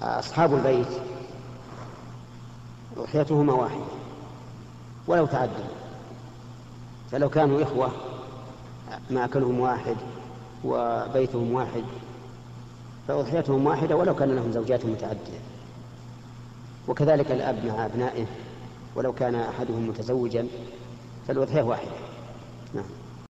أصحاب البيت أضحيتهما واحدة ولو تعدوا فلو كانوا إخوة مأكلهم واحد وبيتهم واحد فأضحيتهم واحدة ولو كان لهم زوجات متعددة. وكذلك الأب مع أبنائه ولو كان أحدهم متزوجا فالأضحية واحدة. نعم.